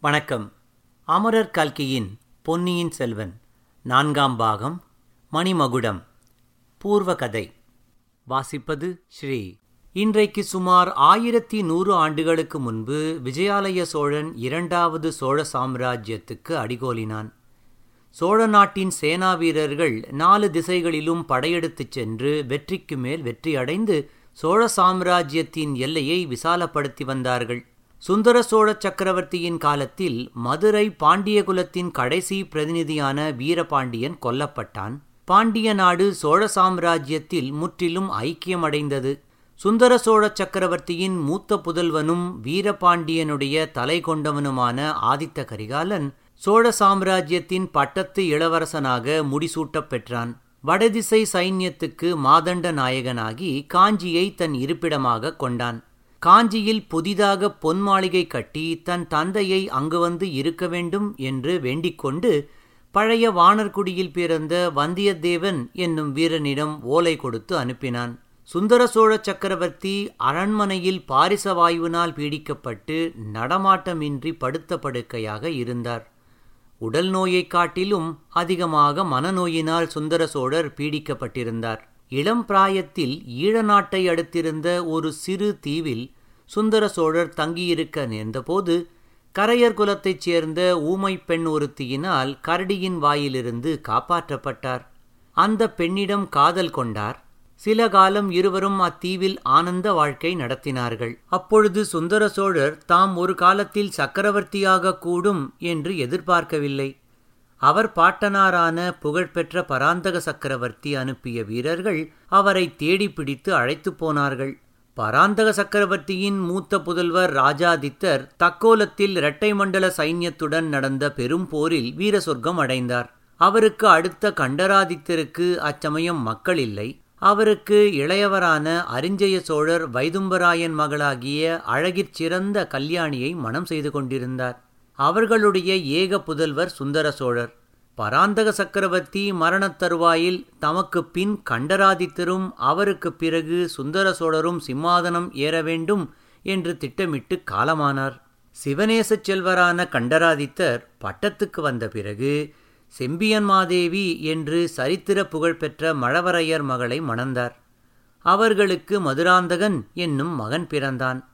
வணக்கம். அமரர் கல்கியின் பொன்னியின் செல்வன் நான்காம் பாகம் மணிமகுடம் பூர்வ கதை வாசிப்பது ஸ்ரீ. இன்றைக்கு சுமார் ஆயிரத்தி நூறு ஆண்டுகளுக்கு முன்பு விஜயாலய சோழன் இரண்டாவது சோழ சாம்ராஜ்யத்துக்கு அடிகோலினான். சோழ நாட்டின் சேனா வீரர்கள் நாலு திசைகளிலும் படையெடுத்துச் சென்று வெற்றிக்கு மேல் வெற்றி அடைந்து சோழ சாம்ராஜ்யத்தின் எல்லையை விசாலப்படுத்தி வந்தார்கள். சுந்தர சோழ சக்கரவர்த்தியின் காலத்தில் மதுரை பாண்டிய குலத்தின் கடைசி பிரதிநிதியான வீரபாண்டியன் கொல்லப்பட்டான். பாண்டிய நாடு சோழ சாம்ராஜ்யத்தில் முற்றிலும் ஐக்கியமடைந்தது. சுந்தர சோழ சக்கரவர்த்தியின் மூத்த புதல்வனும் வீரபாண்டியனுடைய தலை கொண்டவனுமான ஆதித்த கரிகாலன் சோழ சாம்ராஜ்யத்தின் பட்டத்து இளவரசனாக முடிசூட்டப் பெற்றான். வடதிசை சைன்யத்துக்கு மாதண்ட நாயகனாகி காஞ்சியை தன் இருப்பிடமாக கொண்டான். காஞ்சியில் புதிதாக பொன் மாளிகை கட்டி தன் தந்தையை அங்கு வந்து இருக்க வேண்டும் என்று வேண்டிக்கொண்டு பழைய வானர்குடியில் பிறந்த வந்தியத்தேவன் என்னும் வீரனிடம் ஓலை கொடுத்து அனுப்பினான். சுந்தர சோழ சக்கரவர்த்தி அரண்மனையில் பாரிசவாயுவினால் பீடிக்கப்பட்டு நடமாட்டமின்றி படுத்த படுக்கையாக இருந்தார். உடல் நோயைக் காட்டிலும் அதிகமாக மனநோயினால் சுந்தர சோழர் பீடிக்கப்பட்டிருந்தார். இளம் பிராயத்தில் ஈழ நாட்டை அடுத்திருந்த ஒரு சிறு தீவில் சுந்தர சோழர் தங்கியிருக்க நேர்ந்தபோது கரையர் குலத்தைச் சேர்ந்த ஊமை பெண் ஒருத்தியினால் கரடியின் வாயிலிருந்து காப்பாற்றப்பட்டார். அந்த பெண்ணிடம் காதல் கொண்டார். சில காலம் இருவரும் அத்தீவில் ஆனந்த வாழ்க்கை நடத்தினார்கள். அப்பொழுது சுந்தர சோழர் தாம் ஒரு காலத்தில் சக்கரவர்த்தியாக கூடும் என்று எதிர்பார்க்கவில்லை. அவர் பாட்டனாரான புகழ்பெற்ற பராந்தக சக்கரவர்த்தி அனுப்பிய வீரர்கள் அவரை தேடி பிடித்து அழைத்துப் போனார்கள். பராந்தக சக்கரவர்த்தியின் மூத்த புதல்வர் ராஜாதித்தர் தக்கோலத்தில் இரட்டை மண்டல சைன்யத்துடன் நடந்த பெரும் போரில் வீர சொர்க்கம் அடைந்தார். அவருக்கு அடுத்த கண்டராதித்தருக்கு அச்சமயம் மக்கள் இல்லை. அவருக்கு இளையவரான அரிஞ்சய சோழர் வைதும்பராயன் மகளாகிய அழகிற் சிறந்த கல்யாணியை மனம் செய்து கொண்டிருந்தார். அவர்களுடைய ஏக புதல்வர் சுந்தர சோழர். பராந்தக சக்கரவர்த்தி மரணத் தருவாயில் தமக்கு பின் கண்டராதித்தரும் அவருக்கு பிறகு சுந்தர சோழரும் சிம்மாதனம் ஏற வேண்டும் என்று திட்டமிட்டு காலமானார். சிவநேசச் செல்வரான கண்டராதித்தர் பட்டத்துக்கு வந்த பிறகு செம்பியன்மாதேவி என்று சரித்திர புகழ்பெற்ற மழவரையர் மகளை மணந்தார். அவர்களுக்கு மதுராந்தகன் என்னும் மகன் பிறந்தான்.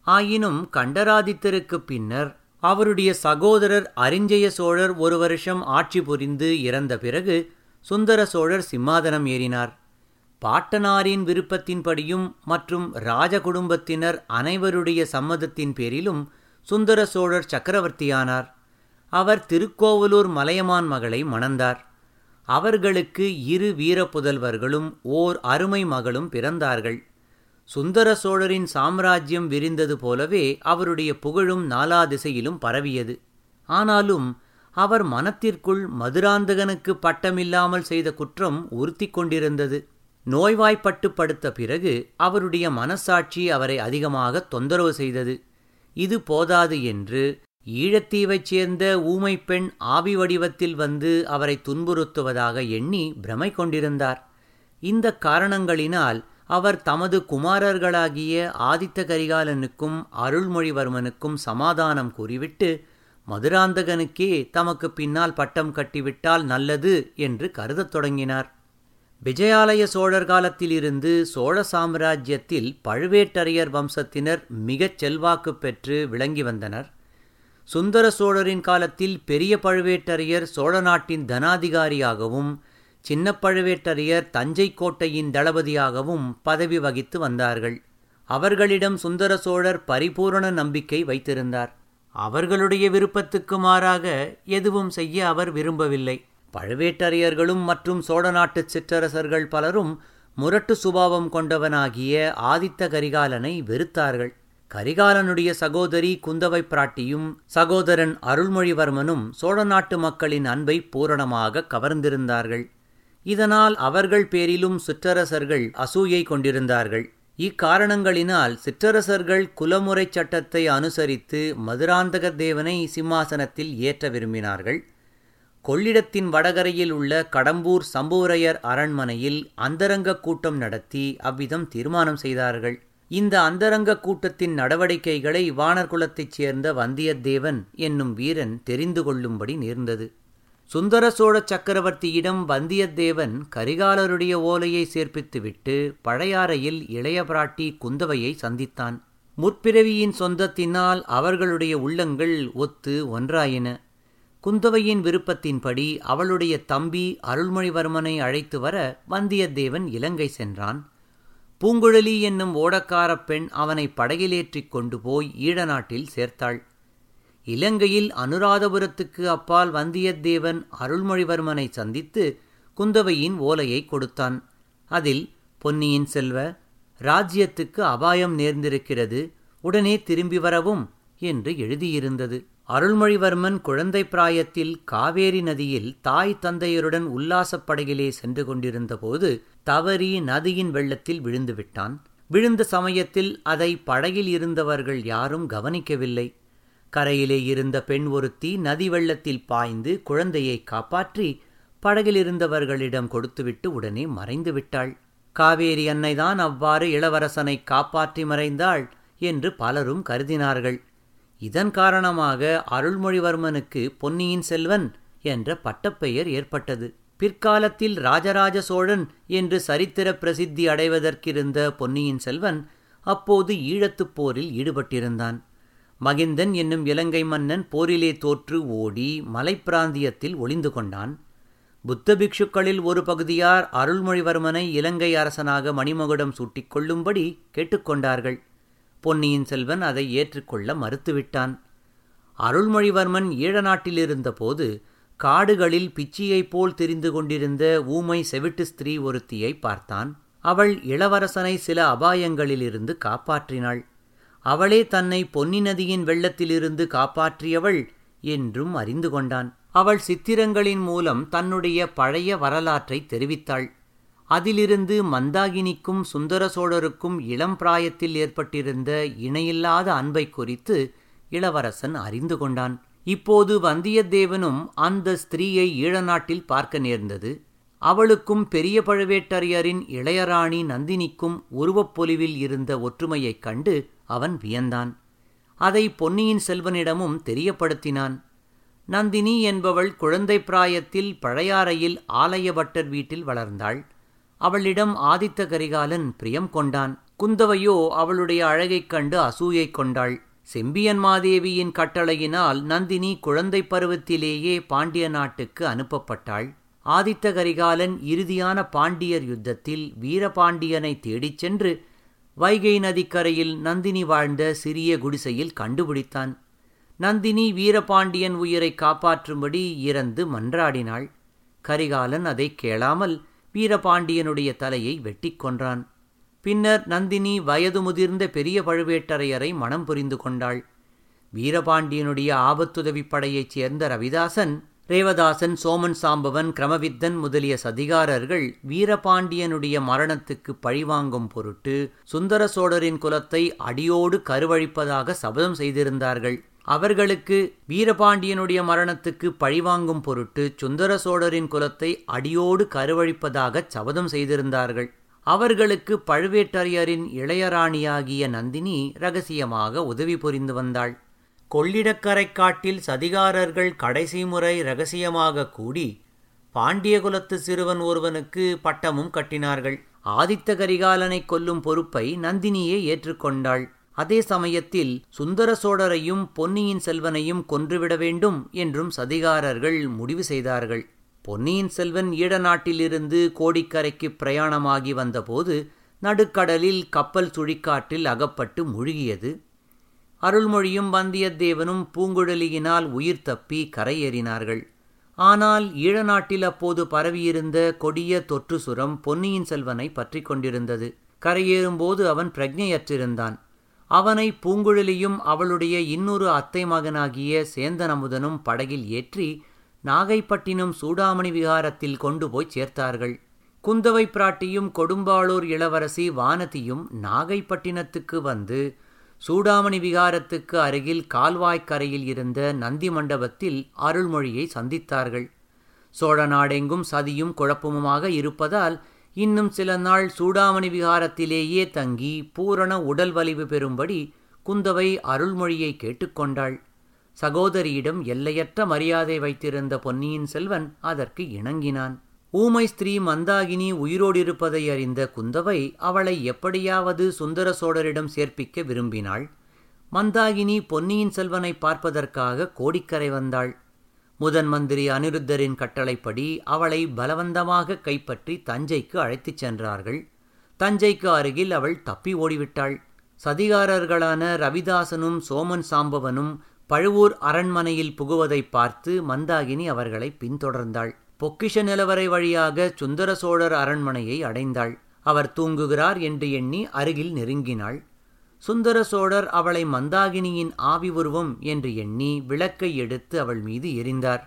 ஆயினும் கண்டராதித்தருக்கு பின்னர் அவருடைய சகோதரர் அரிஞ்சய சோழர் ஒரு வருஷம் ஆட்சி புரிந்து இறந்த பிறகு சுந்தர சோழர் சிம்மாதனம் ஏறினார். பாட்டனாரின் விருப்பத்தின்படியும் மற்றும் ராஜ குடும்பத்தினர் அனைவருடைய சம்மதத்தின் பேரிலும் சுந்தர சோழர் சக்கரவர்த்தியானார். அவர் திருக்கோவலூர் மலையமான் மகளை மணந்தார். அவர்களுக்கு இரு வீர புதல்வர்களும் ஓர் அருமை மகளும் பிறந்தார்கள். சுந்தர சோழரின் சாம்ராஜ்யம் விரிந்தது போலவே அவருடைய புகழும் நாலா திசையிலும் பரவியது. ஆனாலும் அவர் மனத்திற்குள் மதுராந்தகனுக்கு பட்டமில்லாமல் செய்த குற்றம் உறுத்தி கொண்டிருந்தது. நோய்வாய்ப்பட்டு படுத்த பிறகு அவருடைய மனசாட்சி அவரை அதிகமாக தொந்தரவு செய்தது. இது போதாது என்று ஈழத்தீவைச் சேர்ந்த ஊமை பெண் ஆவி வடிவத்தில் வந்து அவரை துன்புறுத்துவதாக எண்ணி பிரமை கொண்டிருந்தார். இந்த காரணங்களினால் அவர் தமது குமாரர்களாகிய ஆதித்த கரிகாலனுக்கும் அருள்மொழிவர்மனுக்கும் சமாதானம் கூறிவிட்டு மதுராந்தகனுக்கே தமக்கு பின்னால் பட்டம் கட்டிவிட்டால் நல்லது என்று கருதத் தொடங்கினார். விஜயாலய சோழர் காலத்திலிருந்து சோழ சாம்ராஜ்யத்தில் பழுவேட்டரையர் வம்சத்தினர் மிகச் செல்வாக்கு பெற்று விளங்கி வந்தனர். சுந்தர சோழரின் காலத்தில் பெரிய பழுவேட்டரையர் சோழ நாட்டின் தனாதிகாரியாகவும் சின்ன பழுவேட்டரையர் தஞ்சை கோட்டையின் தளபதியாகவும் பதவி வகித்து வந்தார்கள். அவர்களிடம் சுந்தர சோழர் பரிபூரண நம்பிக்கை வைத்திருந்தார். அவர்களுடைய விருப்பத்துக்கு மாறாக எதுவும் செய்ய அவர் விரும்பவில்லை. பழுவேட்டரையர்களும் மற்றும் சோழ நாட்டு சிற்றரசர்கள் பலரும் முரட்டு சுபாவம் கொண்டவனாகிய ஆதித்த கரிகாலனை வெறுத்தார்கள். கரிகாலனுடைய சகோதரி குந்தவை பிராட்டியும் சகோதரன் அருள்மொழிவர்மனும் சோழ நாட்டு மக்களின் அன்பை பூரணமாக கவர்ந்திருந்தார்கள். இதனால் அவர்கள் பேரிலும் சிற்றரசர்கள் அசூயை கொண்டிருந்தார்கள். இக்காரணங்களினால் சிற்றரசர்கள் குலமுறை சட்டத்தை அனுசரித்து மதுராந்தக தேவனை சிம்மாசனத்தில் ஏற்ற விரும்பினார்கள். கொள்ளிடத்தின் வடகரையில் உள்ள கடம்பூர் சம்புவரையர் அரண்மனையில் அந்தரங்க கூட்டம் நடத்தி அவ்விதம் தீர்மானம் செய்தார்கள். இந்த அந்தரங்க கூட்டத்தின் நடவடிக்கைகளை வானர்குலத்தைச் சேர்ந்த வந்தியத்தேவன் என்னும் வீரன் தெரிந்து கொள்ளும்படி நேர்ந்தது. சுந்தர சோழ சக்கரவர்த்தியிடம் வந்தியத்தேவன் கரிகாலருடைய ஓலையை சேர்ப்பித்துவிட்டு பழையாறையில் இளைய பிராட்டி குந்தவையை சந்தித்தான். முற்பிறவியின் சொந்தத்தினால் அவர்களுடைய உள்ளங்கள் ஒத்து ஒன்றாயின. குந்தவையின் விருப்பத்தின்படி அவளுடைய தம்பி அருள்மொழிவர்மனை அழைத்து வர வந்தியத்தேவன் இலங்கை சென்றான். பூங்குழலி என்னும் ஓடக்காரப் பெண் அவனை படகிலேற்றிக் கொண்டு போய் ஈழநாட்டில் சேர்த்தாள். இலங்கையில் அனுராதபுரத்துக்கு அப்பால் வந்தியத்தேவன் அருள்மொழிவர்மனை சந்தித்து குந்தவையின் ஓலையை கொடுத்தான். அதில் பொன்னியின் செல்வ ராஜ்யத்துக்கு அபாயம் நேர்ந்திருக்கிறது உடனே திரும்பி வரவும் என்று எழுதியிருந்தது. அருள்மொழிவர்மன் குழந்தை பிராயத்தில் காவேரி நதியில் தாய் தந்தையருடன் உல்லாசப் படகிலே சென்று கொண்டிருந்தபோது தவறி நதியின் வெள்ளத்தில் விழுந்து விட்டான் விழுந்த சமயத்தில் அதை படகில் இருந்தவர்கள் யாரும் கவனிக்கவில்லை. கரையிலே இருந்த பெண் ஒருத்தி நதி வெள்ளத்தில் பாய்ந்து குழந்தையை காப்பாற்றி படகிலிருந்தவர்களிடம் கொடுத்துவிட்டு உடனே மறைந்து விட்டாள். காவேரி அன்னைதான் அவ்வாறு இளவரசனை காப்பாற்றி மறைந்தாள் என்று பலரும் கருதினார்கள். இதன் காரணமாக அருள்மொழிவர்மனுக்கு பொன்னியின் செல்வன் என்ற பட்டப்பெயர் ஏற்பட்டது. பிற்காலத்தில் ராஜராஜ சோழன் என்று சரித்திர பிரசித்தி அடைவதற்கிருந்த பொன்னியின் செல்வன் அப்போது ஈழத்துப் போரில் ஈடுபட்டிருந்தான். மகிந்தன் என்னும் இலங்கை மன்னன் போரிலே தோற்று ஓடி மலைப்பிராந்தியத்தில் ஒளிந்து கொண்டான். புத்த பிக்ஷுக்களில் ஒரு பகுதியார் அருள்மொழிவர்மனை இலங்கை அரசனாக மணிமகுடம் சூட்டிக் கொள்ளும்படி கேட்டுக்கொண்டார்கள் பொன்னியின் செல்வன் அதை ஏற்றுக்கொள்ள மறுத்துவிட்டான். அருள்மொழிவர்மன் ஈழநாட்டிலிருந்தபோது காடுகளில் பிச்சியைப் போல் தெரிந்து கொண்டிருந்த ஊமை செவிட்டு ஸ்திரீ ஒருத்தியை பார்த்தான். அவள் இளவரசனை சில அபாயங்களிலிருந்து காப்பாற்றினாள். அவளே தன்னை பொன்னி நதியின் வெள்ளத்திலிருந்து காப்பாற்றியவள் என்றும் அறிந்து கொண்டான். அவள் சித்திரங்களின் மூலம் தன்னுடைய பழைய வரலாற்றை தெரிவித்தாள். அதிலிருந்து மந்தாகினிக்கும் சுந்தர சோழருக்கும் இளம் பிராயத்தில் ஏற்பட்டிருந்த இணையில்லாத அன்பை குறித்து இளவரசன் அறிந்து கொண்டான். இப்போது வந்தியத்தேவனும் அந்த ஸ்திரீயை ஈழநாட்டில் பார்க்க நேர்ந்தது. அவளுக்கும் பெரிய பழுவேட்டரையரின் இளையராணி நந்தினிக்கும் உருவப்பொலிவில் இருந்த ஒற்றுமையைக் கண்டு அவன் வியந்தான். அதை பொன்னியின் செல்வனிடமும் தெரியப்படுத்தினான். நந்தினி என்பவள் குழந்தை பிராயத்தில் பழையாறையில் ஆலயபட்டர் வீட்டில் வளர்ந்தாள். அவளிடம் ஆதித்த கரிகாலன் பிரியம் கொண்டான். குந்தவையோ அவளுடைய அழகைக் கண்டு அசூயை கொண்டாள். செம்பியன் மாதேவியின் கட்டளையினால் நந்தினி குழந்தை பருவத்திலேயே பாண்டிய நாட்டுக்கு அனுப்பப்பட்டாள். ஆதித்த கரிகாலன் இறுதியான பாண்டியர் யுத்தத்தில் வீரபாண்டியனை தேடிச் சென்று வைகை நதிக்கரையில் நந்தினி வாழ்ந்த சிறிய குடிசையில் கண்டுபிடித்தான். நந்தினி வீரபாண்டியன் உயிரை காப்பாற்றும்படி இறந்து மன்றாடினாள். கரிகாலன் அதை கேளாமல் வீரபாண்டியனுடைய தலையை வெட்டிக் கொன்றான். பின்னர் நந்தினி வயது முதிர்ந்த பெரிய பழுவேட்டரையரை மனம் புரிந்து கொண்டாள். வீரபாண்டியனுடைய ஆபத்துதவிப் படையைச் சேர்ந்த ரவிதாசன் ரேவதாசன் சோமன் சாம்பவன் கிரமவித்தன் முதலிய சதிகாரர்கள் வீரபாண்டியனுடைய மரணத்துக்கு பழிவாங்கும் பொருட்டு சுந்தர சோழரின் குலத்தை அடியோடு கருவழிப்பதாக சபதம் செய்திருந்தார்கள். அவர்களுக்கு வீரபாண்டியனுடைய மரணத்துக்கு பழிவாங்கும் பொருட்டு சுந்தர சோழரின் குலத்தை அடியோடு கருவழிப்பதாக சபதம் செய்திருந்தார்கள். அவர்களுக்கு பழுவேட்டரையரின் இளையராணியாகிய நந்தினி ரகசியமாக உதவி புரிந்து வந்தாள். கொள்ளிடக்கரை காட்டில் சதிகாரர்கள் கடைசி முறை இரகசியமாக கூடி பாண்டியகுலத்து சிறுவன் ஒருவனுக்கு பட்டமும் கட்டினார்கள். ஆதித்த கரிகாலனை கொல்லும் பொறுப்பை நந்தினியே ஏற்றுக்கொண்டாள். அதே சமயத்தில் சுந்தர சோழரையும் பொன்னியின் செல்வனையும் கொன்றுவிட வேண்டும் என்றும் சதிகாரர்கள் முடிவு செய்தார்கள். பொன்னியின் செல்வன் ஈழநாட்டிலிருந்து கோடிக்கரைக்கு பிரயாணமாகி வந்தபோது நடுக்கடலில் கப்பல் சுழிக்காற்றில் அகப்பட்டு முழுகியது. அருள்மொழியும் வந்தியத்தேவனும் பூங்குழலியினால் உயிர் தப்பி கரையேறினார்கள். ஆனால் ஈழநாட்டில் அப்போது பரவியிருந்த கொடிய தொற்று சுரம் பொன்னியின் செல்வனை பற்றி கொண்டிருந்தது. கரையேறும்போது அவன் பிரஜையற்றிருந்தான். அவனை பூங்குழலியும் அவளுடைய இன்னொரு அத்தை மகனாகிய சேந்தனமுதனும் படகில் ஏற்றி நாகைப்பட்டினம் சூடாமணி விகாரத்தில் கொண்டு போய் சேர்த்தார்கள். குந்தவை பிராட்டியும் கொடும்பாளூர் இளவரசி வானதியும் நாகைப்பட்டினத்துக்கு வந்து சூடாமணி விகாரத்துக்கு அருகில் கால்வாய்க்கரையில் இருந்த நந்தி மண்டபத்தில் அருள்மொழியை சந்தித்தார்கள். சோழ நாடெங்கும் சதியும் குழப்பமுமாக இருப்பதால் இன்னும் சில நாள் சூடாமணி விகாரத்திலேயே தங்கி பூரண உடல் வலிவு பெறும்படி குந்தவை அருள்மொழியை கேட்டுக்கொண்டாள். சகோதரியிடம் எல்லையற்ற மரியாதை வைத்திருந்த பொன்னியின் செல்வன் அதற்கு இணங்கினான். ஊமை ஸ்திரீ மந்தாகினி உயிரோடிருப்பதை அறிந்த குந்தவை அவளை எப்படியாவது சுந்தர சோழரிடம் சேர்ப்பிக்க விரும்பினாள். மந்தாகினி பொன்னியின் செல்வனை பார்ப்பதற்காக கோடிக்கரை வந்தாள். முதன் மந்திரி அனிருத்தரின் கட்டளைப்படி அவளை பலவந்தமாக கைப்பற்றி தஞ்சைக்கு அழைத்துச் சென்றார்கள். தஞ்சைக்கு அருகில் அவள் தப்பி ஓடிவிட்டாள். சதிகாரர்களான ரவிதாசனும் சோமன் சாம்பவனும் பழுவூர் அரண்மனையில் புகுவதை பார்த்து மந்தாகினி அவர்களை பின்தொடர்ந்தாள். பொக்கிஷ நிலவரை வழியாக சுந்தர சோழர் அரண்மனையை அடைந்தாள். அவர் தூங்குகிறார் என்று எண்ணி அருகில் நெருங்கினாள். சுந்தர சோழர் அவளை மந்தாகினியின் ஆவி உருவம் என்று எண்ணி விளக்கை எடுத்து அவள் மீது எரிந்தார்.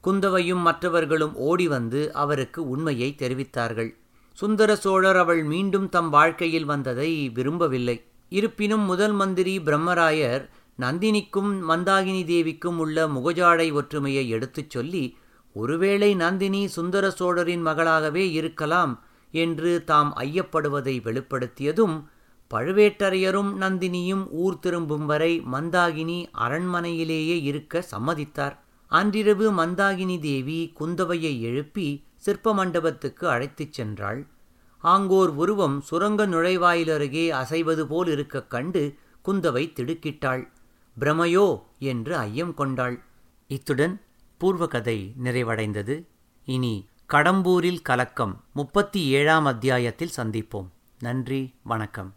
குந்தவையும் மற்றவர்களும் ஓடி வந்து அவருக்கு உண்மையை தெரிவித்தார்கள். சுந்தர சோழர் அவள் மீண்டும் தம் வாழ்க்கையில் வந்ததை விரும்பவில்லை. இருப்பினும் முதல் மந்திரி பிரம்மராயர் நந்தினிக்கும் மந்தாகினி தேவிக்கும் உள்ள முகஜாடை ஒற்றுமையை எடுத்துச் சொல்லி ஒருவேளை நந்தினி சுந்தர சோழரின் மகளாகவே இருக்கலாம் என்று தாம் ஐயப்படுவதை வெளிப்படுத்தியதும் பழுவேட்டரையரும் நந்தினியும் ஊர் திரும்பும் வரை மந்தாகினி அரண்மனையிலேயே இருக்க சம்மதித்தார். அன்றிரவு மந்தாகினி தேவி குந்தவையை எழுப்பி சிற்ப மண்டபத்துக்கு அழைத்துச் சென்றாள். ஆங்கோர் உருவம் சுரங்க நுழைவாயிலருகே அசைவது போல் இருக்கக் கண்டு குந்தவை திடுக்கிட்டாள். பிரமையோ என்று ஐயம் கொண்டாள். இத்துடன் பூர்வகதை நிறைவடைந்தது. இனி கடம்பூரில் கலக்கம் முப்பத்தி ஏழாம் அத்தியாயத்தில் சந்திப்போம். நன்றி வணக்கம்.